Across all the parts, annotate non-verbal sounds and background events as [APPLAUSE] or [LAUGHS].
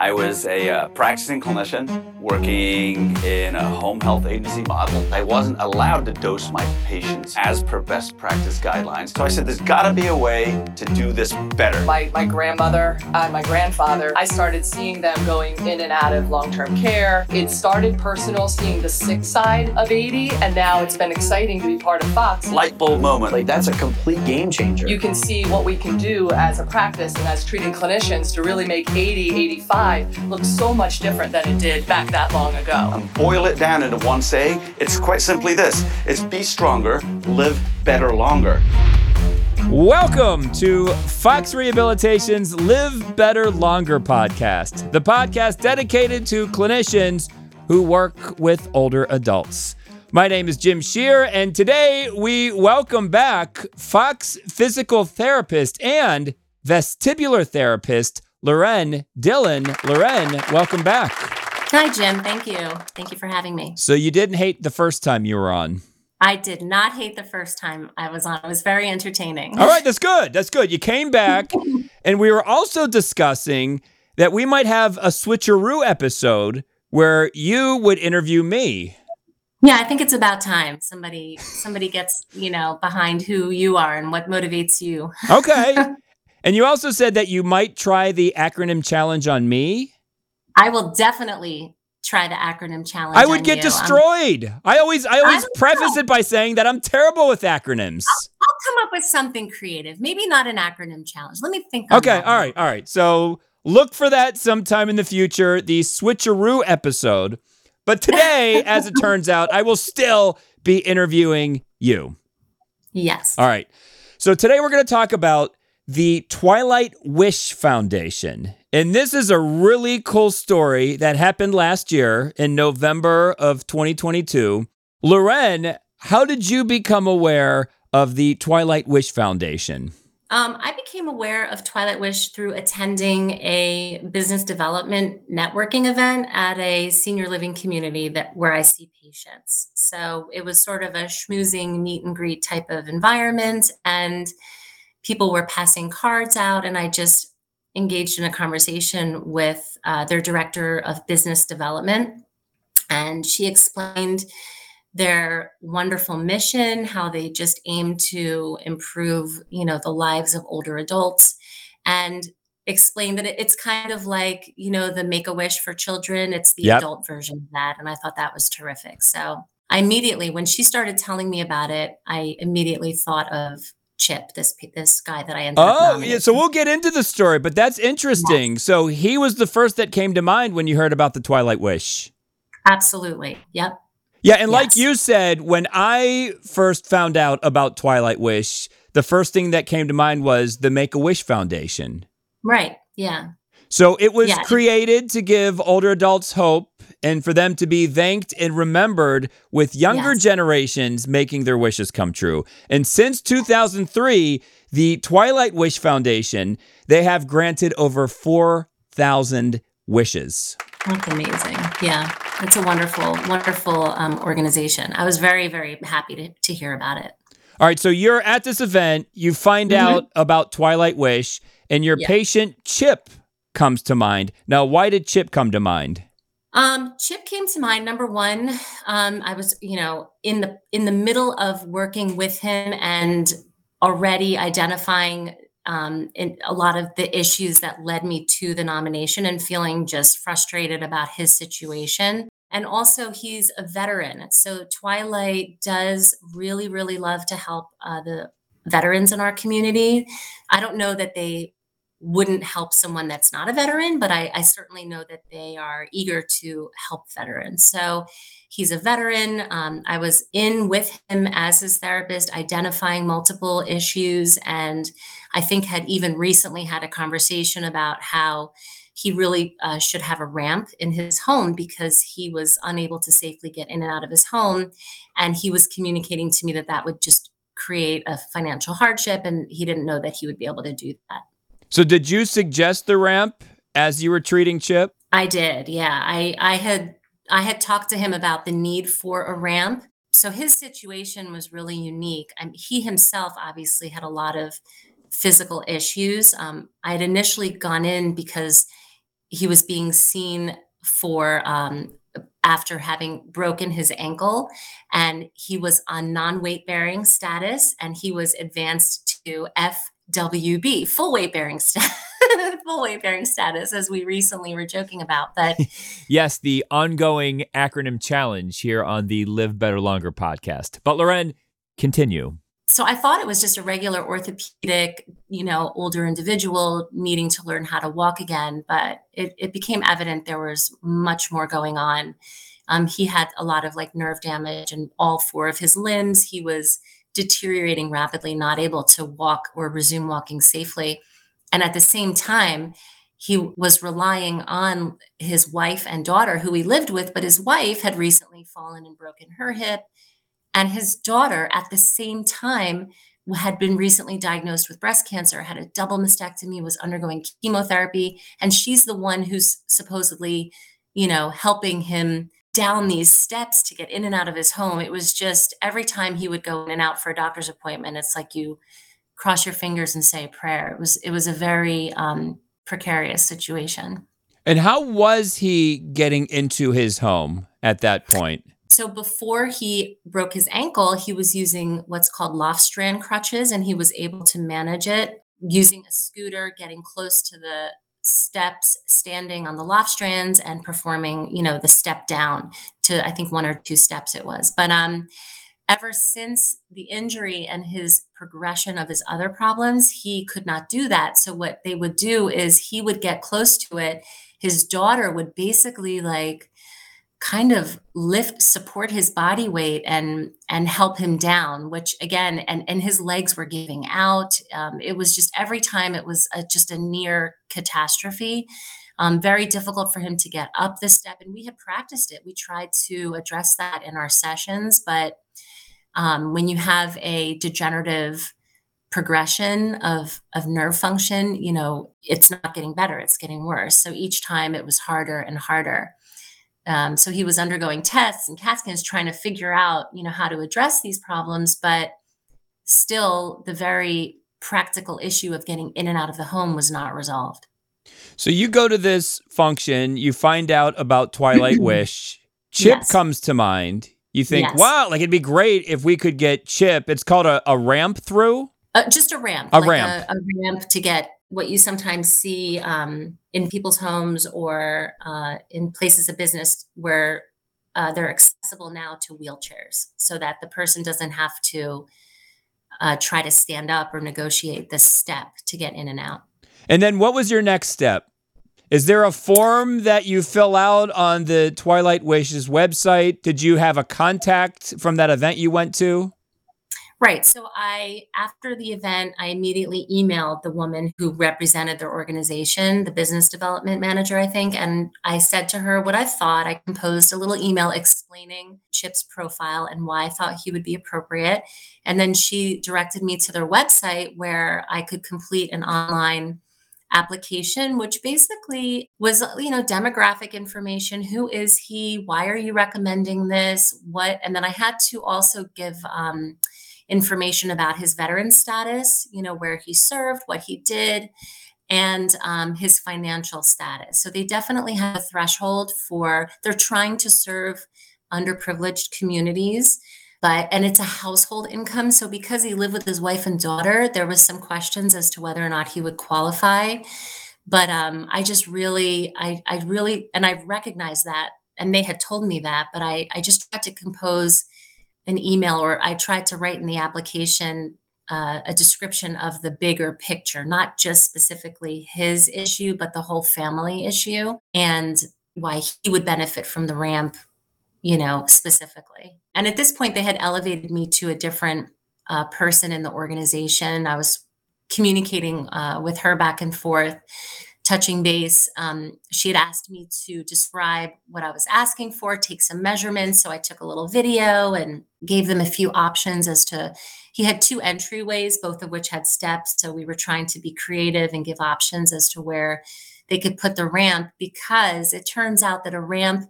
I was a uh, practicing clinician working in a home health agency model. I wasn't allowed to dose my patients as per best practice guidelines. So I said, there's got to be a way to do this better. My, my grandmother and my grandfather, I started seeing them going in and out of long term care. It started personal, seeing the sick side of 80, and now it's been exciting to be part of Fox. Light bulb moment. Like, that's a complete game changer. You can see what we can do as a practice and as treating clinicians to really make 80, 85 look so much different than it did back that long ago. And boil it down into one saying, it's quite simply this it's be stronger, live better longer. Welcome to Fox Rehabilitation's Live Better Longer podcast, the podcast dedicated to clinicians who work with older adults. My name is Jim Shear, and today we welcome back Fox physical therapist and vestibular therapist Lauren Dillon. Lauren, welcome back. Hi, Jim. Thank you. Thank you for having me. So, you didn't hate the first time you were on? I did not hate the first time I was on. It was very entertaining. All right, that's good. That's good. You came back, [LAUGHS] and we were also discussing that we might have a switcheroo episode where you would interview me. Yeah, I think it's about time somebody somebody gets, you know, behind who you are and what motivates you. Okay. [LAUGHS] and you also said that you might try the acronym challenge on me. I will definitely try the acronym challenge. I would get you. destroyed. I'm, i always I always I preface know. it by saying that I'm terrible with acronyms. I'll, I'll, come up with something creative. Maybe not an acronym challenge. Let me think. okay. All right. All right. So look for that sometime in the future. The switcheroo episode. But today, [LAUGHS] as it turns out, I will still be interviewing you. Yes. All right. So today we're going to talk about the Twilight Wish Foundation. And this is a really cool story that happened last year in November of 2022. Lauren, how did you become aware of the Twilight Wish Foundation? Um, I became aware of Twilight Wish through attending a business development networking event at a senior living community that where I see patients. So it was sort of a schmoozing meet and greet type of environment, and people were passing cards out, and I just engaged in a conversation with uh, their director of business development, and she explained their wonderful mission, how they just aim to improve, you know, the lives of older adults and explain that it's kind of like, you know, the make a wish for children. It's the yep. adult version of that. And I thought that was terrific. So I immediately, when she started telling me about it, I immediately thought of Chip, this this guy that I ended oh, yeah. So we'll get into the story, but that's interesting. Yes. So he was the first that came to mind when you heard about the Twilight Wish. Absolutely. Yep. Yeah, and yes. like you said, when I first found out about Twilight Wish, the first thing that came to mind was the Make a Wish Foundation. Right. Yeah. So it was yeah. created to give older adults hope and for them to be thanked and remembered with younger yes. generations making their wishes come true. And since 2003, the Twilight Wish Foundation, they have granted over 4,000 wishes. That's amazing. Yeah, it's a wonderful, wonderful um, organization. I was very, very happy to, to hear about it. All right, so you're at this event, you find mm-hmm. out about Twilight Wish, and your yeah. patient Chip comes to mind. Now, why did Chip come to mind? Um, Chip came to mind. Number one, um, I was, you know, in the in the middle of working with him and already identifying um, a lot of the issues that led me to the nomination and feeling just frustrated about his situation. And also, he's a veteran. So, Twilight does really, really love to help uh, the veterans in our community. I don't know that they wouldn't help someone that's not a veteran, but I, I, certainly know that they are eager to help veterans. So he's a veteran. Um, I was in with him as his therapist, identifying multiple issues, and I think had even recently had a conversation about how he really uh, should have a ramp in his home because he was unable to safely get in and out of his home. And he was communicating to me that that would just create a financial hardship, and he didn't know that he would be able to do that. So did you suggest the ramp as you were treating Chip? I did. Yeah. I I had I had talked to him about the need for a ramp. So his situation was really unique. and he himself obviously had a lot of physical issues. Um, I had initially gone in because he was being seen for um, after having broken his ankle and he was on non-weight bearing status and he was advanced to FWB full weight bearing status [LAUGHS] full weight bearing status as we recently were joking about but [LAUGHS] yes the ongoing acronym challenge here on the live better longer podcast but Lauren continue so I thought it was just a regular orthopedic, you know, older individual needing to learn how to walk again, but it, it became evident there was much more going on. Um, he had a lot of like nerve damage in all four of his limbs. He was deteriorating rapidly, not able to walk or resume walking safely. And at the same time, he was relying on his wife and daughter, who he lived with, but his wife had recently fallen and broken her hip and his daughter, at the same time, had been recently diagnosed with breast cancer, had a double mastectomy, was undergoing chemotherapy. And she's the one who's supposedly, you know, helping him down these steps to get in and out of his home. It was just every time he would go in and out for a doctor's appointment, it's like you cross your fingers and say a prayer. It was it was a very um, precarious situation. And how was he getting into his home at that point? So before he broke his ankle, he was using what's called Lofstrand crutches and he was able to manage it using a scooter, getting close to the steps, standing on the Lofstrands and performing, you know, the step down to I think one or two steps it was. But um ever since the injury and his progression of his other problems, he could not do that. So what they would do is he would get close to it. His daughter would basically like kind of lift support his body weight and and help him down which again and and his legs were giving out. Um, it was just every time it was a, just a near catastrophe um, very difficult for him to get up the step. And we had practiced it. We tried to address that in our sessions but um, when you have a degenerative progression of of nerve function you know it's not getting better. It's getting worse. So each time it was harder and harder um, so he was undergoing tests and CAT scans trying to figure out, you know, how to address these problems, but still the very practical issue of getting in and out of the home was not resolved. So you go to this function, you find out about Twilight [CLEARS THROAT] Wish. Chip yes. comes to mind. You think, yes. wow, like it'd be great if we could get Chip. It's called a, a ramp through. Uh, just a ramp. A like ramp. A, a ramp to get what you sometimes see um, in people's homes or uh, in places of business where uh, they're accessible now to wheelchairs so that the person doesn't have to uh, try to stand up or negotiate the step to get in and out. And then what was your next step? Is there a form that you fill out on the Twilight Wishes website? Did you have a contact from that event you went to? Right. So I, after the event, I immediately emailed the woman who represented their organization, the business development manager, I think. And I said to her what I thought. I composed a little email explaining Chip's profile and why I thought he would be appropriate. And then she directed me to their website where I could complete an online application which basically was you know demographic information who is he why are you recommending this what and then i had to also give um, information about his veteran status, you know, where he served, what he did, and um, his financial status. So they definitely have a threshold for, they're trying to serve underprivileged communities. But, and it's a household income. So because he lived with his wife and daughter, there was some questions as to whether or not he would qualify. But um, I just really, I, I really, and I recognized that, and they had told me that, but I, I just tried to compose an email or I tried to write in the application uh, a description of the bigger picture, not just specifically his issue, but the whole family issue and why he would benefit from the ramp, you know, specifically. And at this point, they had elevated me to a different uh, person in the organization. I was communicating uh, with her back and forth touching base. Um, she had asked me to describe what I was asking for, take some measurements. So I took a little video and gave them a few options as to, he had two entryways, both of which had steps. So we were trying to be creative and give options as to where they could put the ramp because it turns out that a ramp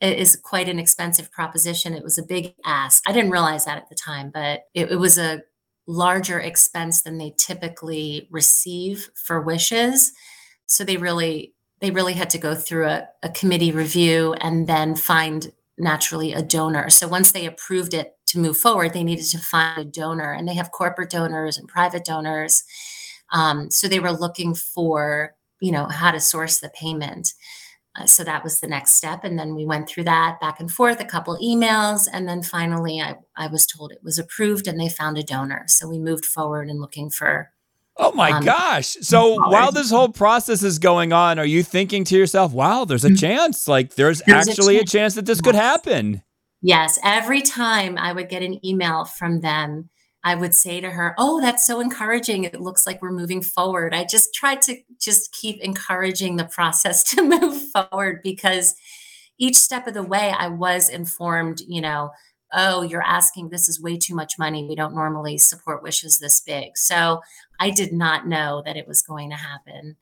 is quite an expensive proposition. It was a big ask. I didn't realize that at the time, but it, it was a larger expense than they typically receive for wishes. So they really they really had to go through a, a committee review and then find naturally a donor. So once they approved it to move forward, they needed to find a donor, and they have corporate donors and private donors. Um, so they were looking for, you know, how to source the payment. Uh, so that was the next step, and then we went through that back and forth, a couple emails, and then finally, I I was told it was approved, and they found a donor. So we moved forward and looking for Oh my um, gosh. So while this whole process is going on, are you thinking to yourself, wow, there's a mm-hmm. chance? Like there's, there's actually a chance. a chance. that this could happen. Yes. Every time I would get an email from them, I would say to her, Oh, that's so encouraging. It looks like we're moving forward. I just tried to just keep encouraging the process [LAUGHS] to move forward because each step of the way I was informed, you know, oh, you're asking, this is way too much money. We don't normally support wishes this big. So I did not know that it was going to happen.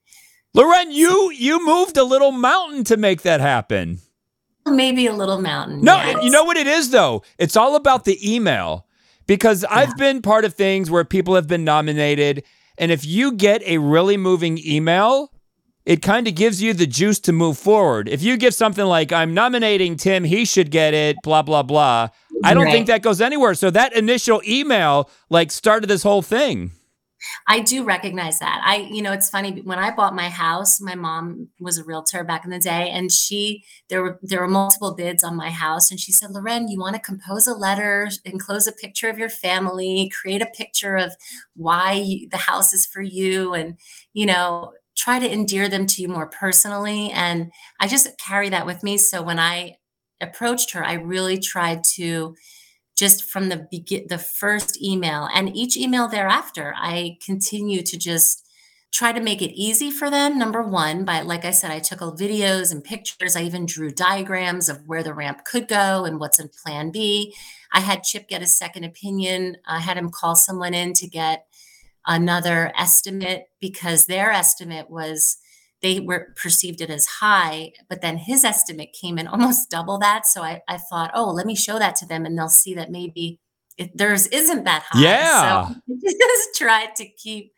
Lauren, you you moved a little mountain to make that happen. Maybe a little mountain. No, yes. you know what it is though? It's all about the email. Because yeah. I've been part of things where people have been nominated and if you get a really moving email, it kind of gives you the juice to move forward. If you give something like, I'm nominating Tim, he should get it, blah, blah, blah, I don't right. think that goes anywhere. So that initial email like started this whole thing. I do recognize that. I, you know, it's funny when I bought my house, my mom was a realtor back in the day and she there were there were multiple bids on my house and she said, "Lauren, you want to compose a letter, enclose a picture of your family, create a picture of why you, the house is for you and, you know, try to endear them to you more personally." And I just carry that with me so when I approached her, I really tried to just from the begin the first email and each email thereafter i continue to just try to make it easy for them number one by like i said i took all videos and pictures i even drew diagrams of where the ramp could go and what's in plan b. I had chip get a second opinion i had him call someone in to get another estimate because their estimate was they were perceived it as high, but then his estimate came in [LAUGHS] almost double that. So I, I thought, oh, let me show that to them and they'll see that maybe it, theirs isn't that high. Yeah. [LAUGHS] So just tried to keep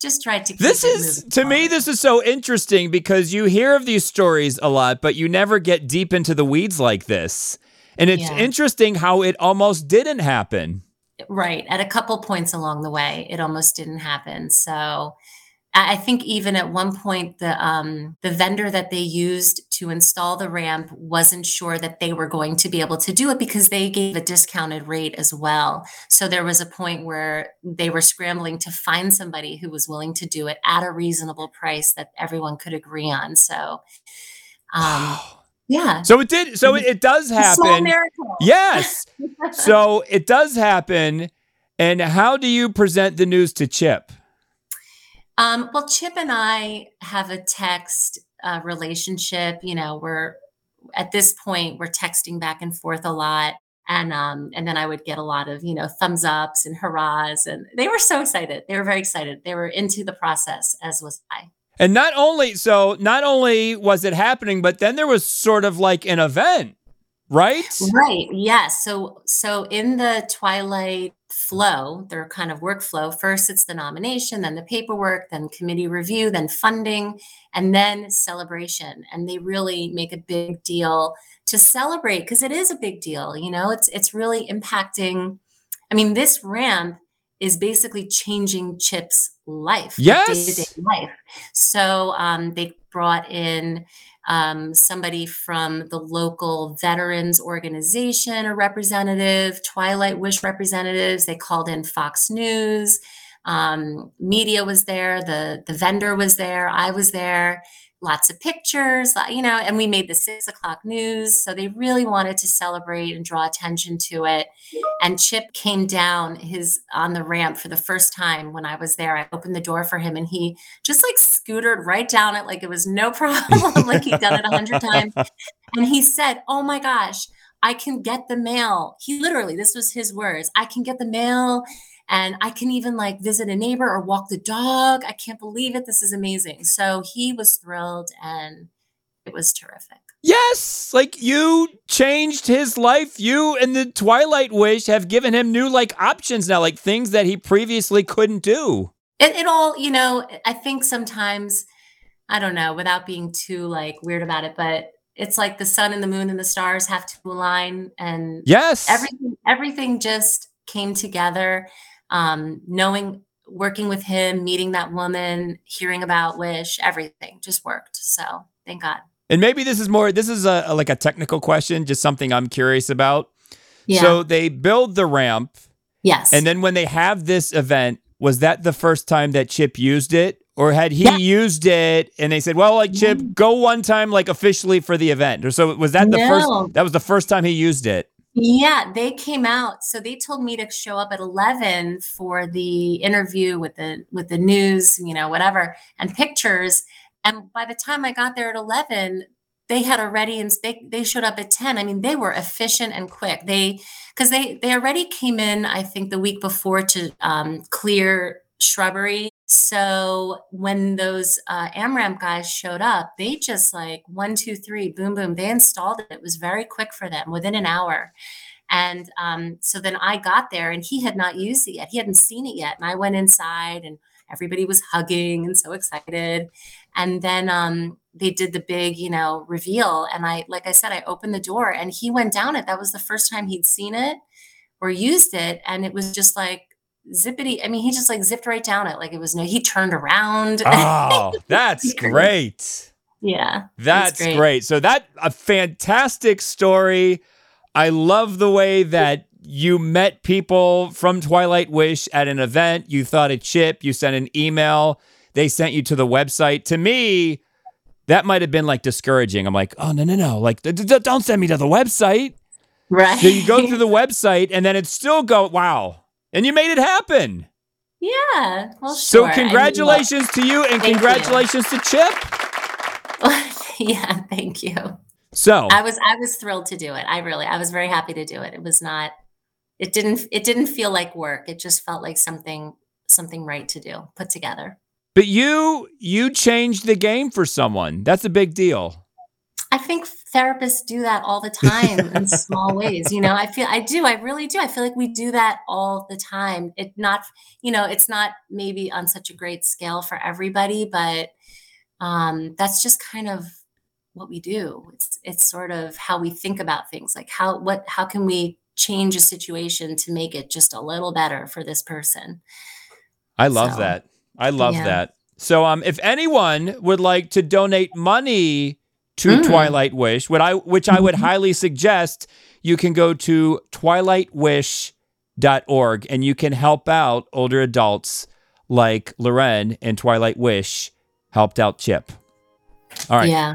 just tried to this is to forward. me this is so interesting because you hear of these stories a lot but you never get deep into the weeds like this and it's yeah. interesting how it almost didn't happen right at a couple points along the way it almost didn't happen so I think even at one point the um, the vendor that they used to install the ramp wasn't sure that they were going to be able to do it because they gave a discounted rate as well. So there was a point where they were scrambling to find somebody who was willing to do it at a reasonable price that everyone could agree on. So um, yeah. So it did so it, it does happen. Yes. [LAUGHS] so it does happen. And how do you present the news to Chip? Um, well, Chip and I have a text uh, relationship. You know, we're at this point we're texting back and forth a lot, and um, and then I would get a lot of you know thumbs ups and hurrahs, and they were so excited. They were very excited. They were into the process, as was I. And not only so, not only was it happening, but then there was sort of like an event, right? Right. Yes. So so in the Twilight flow, their kind of workflow. First, it's the nomination, then the paperwork, then committee review, then funding, and then celebration. And they really make a big deal to celebrate because it is a big deal. You know, it's it's really impacting. I mean, this ramp is basically changing Chip's life, yes, day-to-day life. So um, they brought in um, somebody from the local veterans organization, a representative, Twilight Wish representatives. They called in Fox News. Um, media was there. The the vendor was there. I was there lots of pictures, you know, and we made the six o'clock news. So they really wanted to celebrate and draw attention to it. And Chip came down his on the ramp for the first time when I was there. I opened the door for him and he just like scootered right down it like it was no [LAUGHS] problem, like he'd done it a hundred times. And he said, Oh my gosh, I can get the mail. He literally, this was his words, I can get the mail and I can even like visit a neighbor or walk the dog. I can't believe it. This is amazing. So he was thrilled and it was terrific. Yes, like you changed his life. You and the Twilight Wish have given him new like options now, like things that he previously couldn't do. It, it all, you know, I think sometimes I don't know, without being too like weird about it, but it's like the sun and the moon and the stars have to align and Yes. everything everything just came together. Um, knowing working with him, meeting that woman, hearing about Wish, everything just worked. So thank God. and maybe this is more this is a, a- like a technical question, just something I'm curious about. Yeah. So they build the ramp yes. and then when they have this event, was that the first time that Chip used it? Or had he Yeah. used it and they said, well, like Chip, go one time like officially for the event? Or so was that the No. first that was the first time he used it? Yeah, they came out. So they told me to show up at 11 for the interview with the with the news, you know, whatever, and pictures. And by the time I got there at 11, they had already and they they showed up at 10. I mean, they were efficient and quick. They cuz they they already came in I think the week before to um, clear shrubbery. So when those uh, AMRAMP guys showed up, they just like one, two, three, boom, boom. They installed it. It was very quick for them within an hour. And um, so then I got there and he had not used it yet. He hadn't seen it yet. And I went inside and everybody was hugging and so excited. And then um, they did the big, you know, reveal. And I, like I said, I opened the door and he went down it. That was the first time he'd seen it or used it. And it was just like, zippity. I mean, he just like zipped right down it. Like it was no, he turned around. Oh, [LAUGHS] that's great. yeah. That's great. great. So that a fantastic story. I love the way that you met people from Twilight Wish at an event. You thought a chip, you sent an email, they sent you to the website. To me, that might have been like discouraging. I'm like, "Oh, no, no, no. Like d- d- don't send me to the website." Right. So you go to the website and then it still go, "Wow." And you made it happen. yeah. Well, So sure. I mean, congratulations to you and Thank you. congratulations to Chip. [LAUGHS] yeah, thank you. So, I was I was thrilled to do it. I really I was very happy to do it. It was not it didn't it didn't feel like work. It just felt like something something right to do, put together. But you you changed the game for someone. That's a big deal. I think therapists do that all the [LAUGHS] time in small ways. You know, I feel I do. I really do. I feel like we do that all the time. It not, you know, it's not maybe on such a great scale for everybody, but um, that's just kind of what we do. It's it's sort of how we think about things. Like how what how can we change a situation to make it just a little better for this person? I love So, that. I love yeah. that. So um if anyone would like to donate money to Mm. Twilight Wish, what I which I would Mhm. highly suggest, you can go to twilightwish.org and you can help out older adults like Lauren and Twilight Wish helped out Chip. All right. Yeah.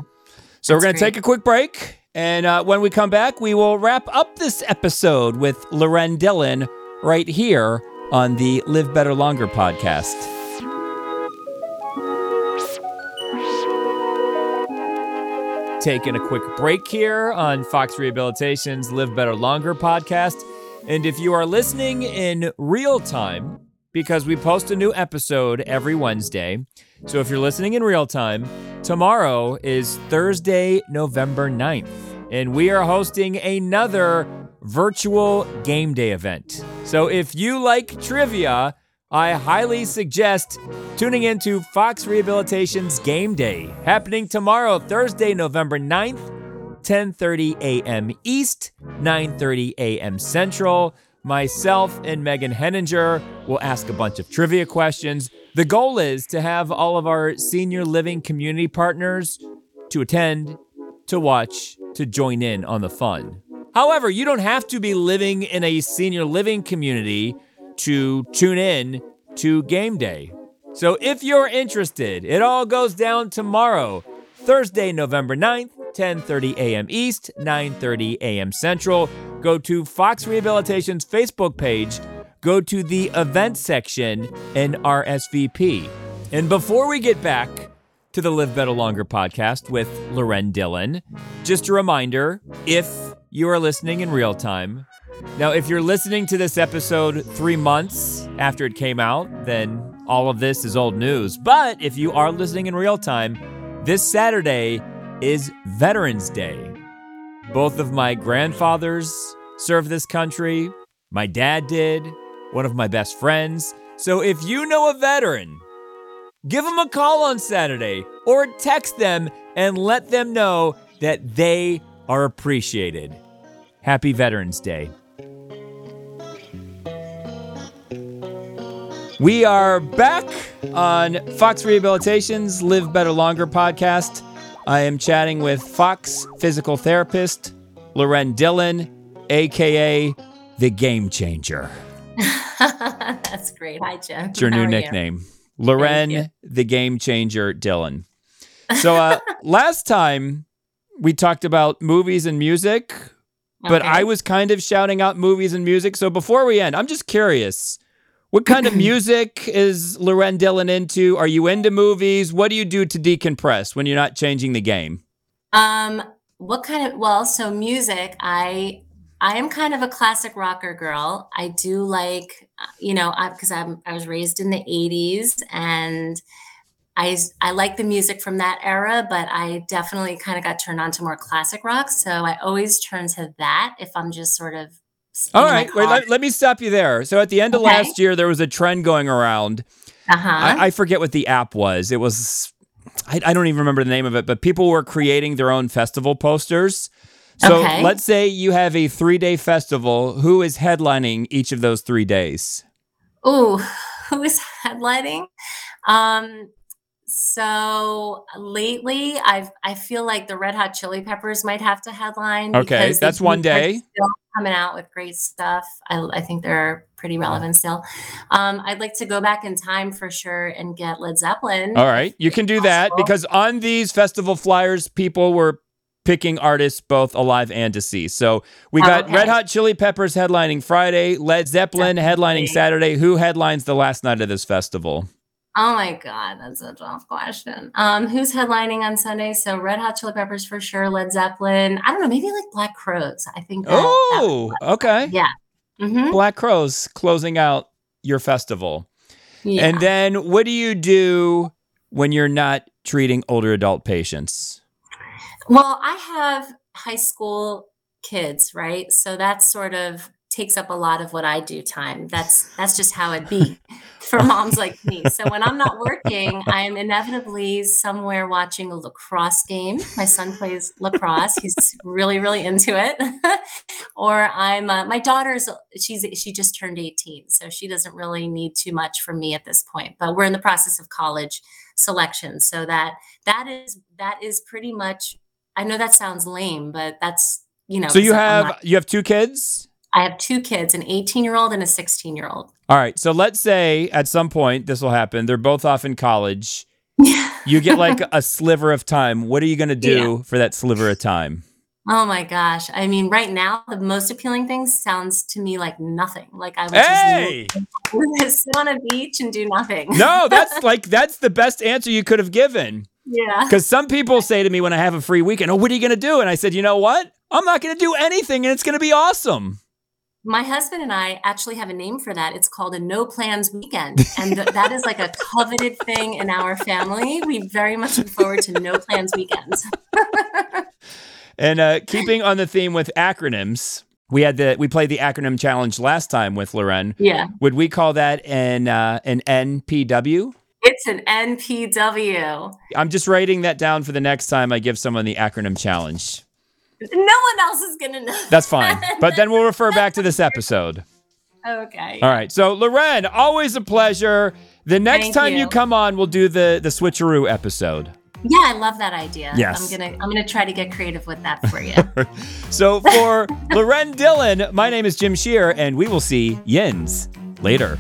So we're going to take a quick break. And uh, when we come back, we will wrap up this episode with Lauren Dillon right here on the Live Better Longer podcast. Taking a quick break here on Fox Rehabilitation's Live Better Longer podcast. And if you are listening in real time, because we post a new episode every Wednesday, so if you're listening in real time, tomorrow is Thursday, November 9th, and we are hosting another virtual game day event. So if you like trivia, I highly suggest tuning into Fox Rehabilitation's Game Day, happening tomorrow, Thursday, November 9th, 10:30 a.m. East, 9:30 a.m. Central. Myself and Megan Henninger will ask a bunch of trivia questions. The goal is to have all of our senior living community partners to attend, to watch, to join in on the fun. However, you don't have to be living in a senior living community to tune in to game day. So if you're interested, it all goes down tomorrow, Thursday, November 9th, 10:30 a.m. East, 9:30 a.m. Central. Go to Fox Rehabilitation's Facebook page, go to the event section and RSVP. And before we get back to the Live Better Longer podcast with Lauren Dillon, just a reminder, if you are listening in real time, now, if you're listening to this episode three months after it came out, then all of this is old news. But if you are listening in real time, this Saturday is Veterans Day. Both of my grandfathers served this country. My dad did, one of my best friends. So if you know a veteran, give them a call on Saturday or text them and let them know that they are appreciated. Happy Veterans Day. We are back on Fox Rehabilitation's Live Better Longer podcast. I am chatting with Fox physical therapist Lauren Dillon, aka the Game Changer. [LAUGHS] That's great. Hi, Jim. It's your How new are you? nickname, Lauren, the Game Changer Dillon. [LAUGHS] So uh, last time we talked about movies and music, but Okay. I was kind of shouting out movies and music. So before we end, I'm just curious. What kind of music is Lauren Dillon into? Are you into movies? What do you do to decompress when you're not changing the game? Um, what kind of well, so music, I I am kind of a classic rocker girl. I do like, you know, because I'm I was raised in the '80s, and I I like the music from that era, but I definitely kind of got turned on to more classic rock. So I always turn to that if I'm just sort of. All right, wait, let, let me stop you there. So at the end of Okay. last year, there was a trend going around. Uh huh. I, I forget what the app was. It was, I, I don't even remember the name of it, but people were creating their own festival posters. So Okay. let's say you have a three day festival. Who is headlining each of those three days? Ooh, [LAUGHS] who is headlining? Um, so lately, I've I feel like the Red Hot Chili Peppers might have to headline. Okay, that's one day. Still coming out with great stuff. I, I think they're pretty relevant still. Um, I'd like to go back in time for sure and get Led Zeppelin. All right, you can do that because on these festival flyers, people were picking artists both alive and deceased. So we Oh, got okay. Red Hot Chili Peppers headlining Friday, Led Zeppelin headlining Saturday. Who headlines the last night of this festival? Oh my God, that's a tough question. Um, who's headlining on Sunday? So Red Hot Chili Peppers for sure. Led Zeppelin. I don't know. Maybe like Black Crowes. I think. That, Oh, okay. yeah. hmm Black Crowes closing out your festival. yeah. And then what do you do when you're not treating older adult patients? Well, I have high school kids, right? So that's sort of takes up a lot of what I do time. That's that's just how it be [LAUGHS] for moms like me. So when I'm not working, I am inevitably somewhere watching a lacrosse game. My son plays lacrosse. He's really really into it. [LAUGHS] or I'm uh, my daughter's she's she just turned 18, so she doesn't really need too much from me at this point. But we're in the process of college selection, so that that is that is pretty much I know that sounds lame, but that's you know. So you have not- you have two kids? I have two kids, an 18 year old and a 16 year old. All right. So let's say at some point this will happen. They're both off in college. [LAUGHS] You get like a sliver of time. What are you going to do for that sliver of time? Oh my gosh! I mean, right now the most appealing thing sounds to me like nothing. Like I would Hey! just [LAUGHS] sit on a beach and do nothing. No, that's [LAUGHS] like that's the best answer you could have given. yeah. Because some people say to me when I have a free weekend, "Oh, what are you going to do?" And I said, "You know what? I'm not going to do anything, and it's going to be awesome." My husband and I actually have a name for that. It's called a no plans weekend. [LAUGHS] And th- that is like a coveted thing in our family. We very much look forward to no plans weekends. [LAUGHS] And uh, keeping on the theme with acronyms, we had the we played the acronym challenge last time with Lauren. Yeah. Would we call that an uh, an NPW? It's an NPW. I'm just writing that down for the next time I give someone the acronym challenge. No one else is going to know. That's fine. But then we'll refer back to this [LAUGHS] episode. okay. All right. So Lauren, always a pleasure. The next Thank time you. you. come on, we'll do the the switcheroo episode. Yeah, I love that idea. Yes. I'm gonna I'm gonna try to get creative with that for you. [LAUGHS] So for [LAUGHS] Lauren Dillon, my name is Jim Shear, and we will see Yins later.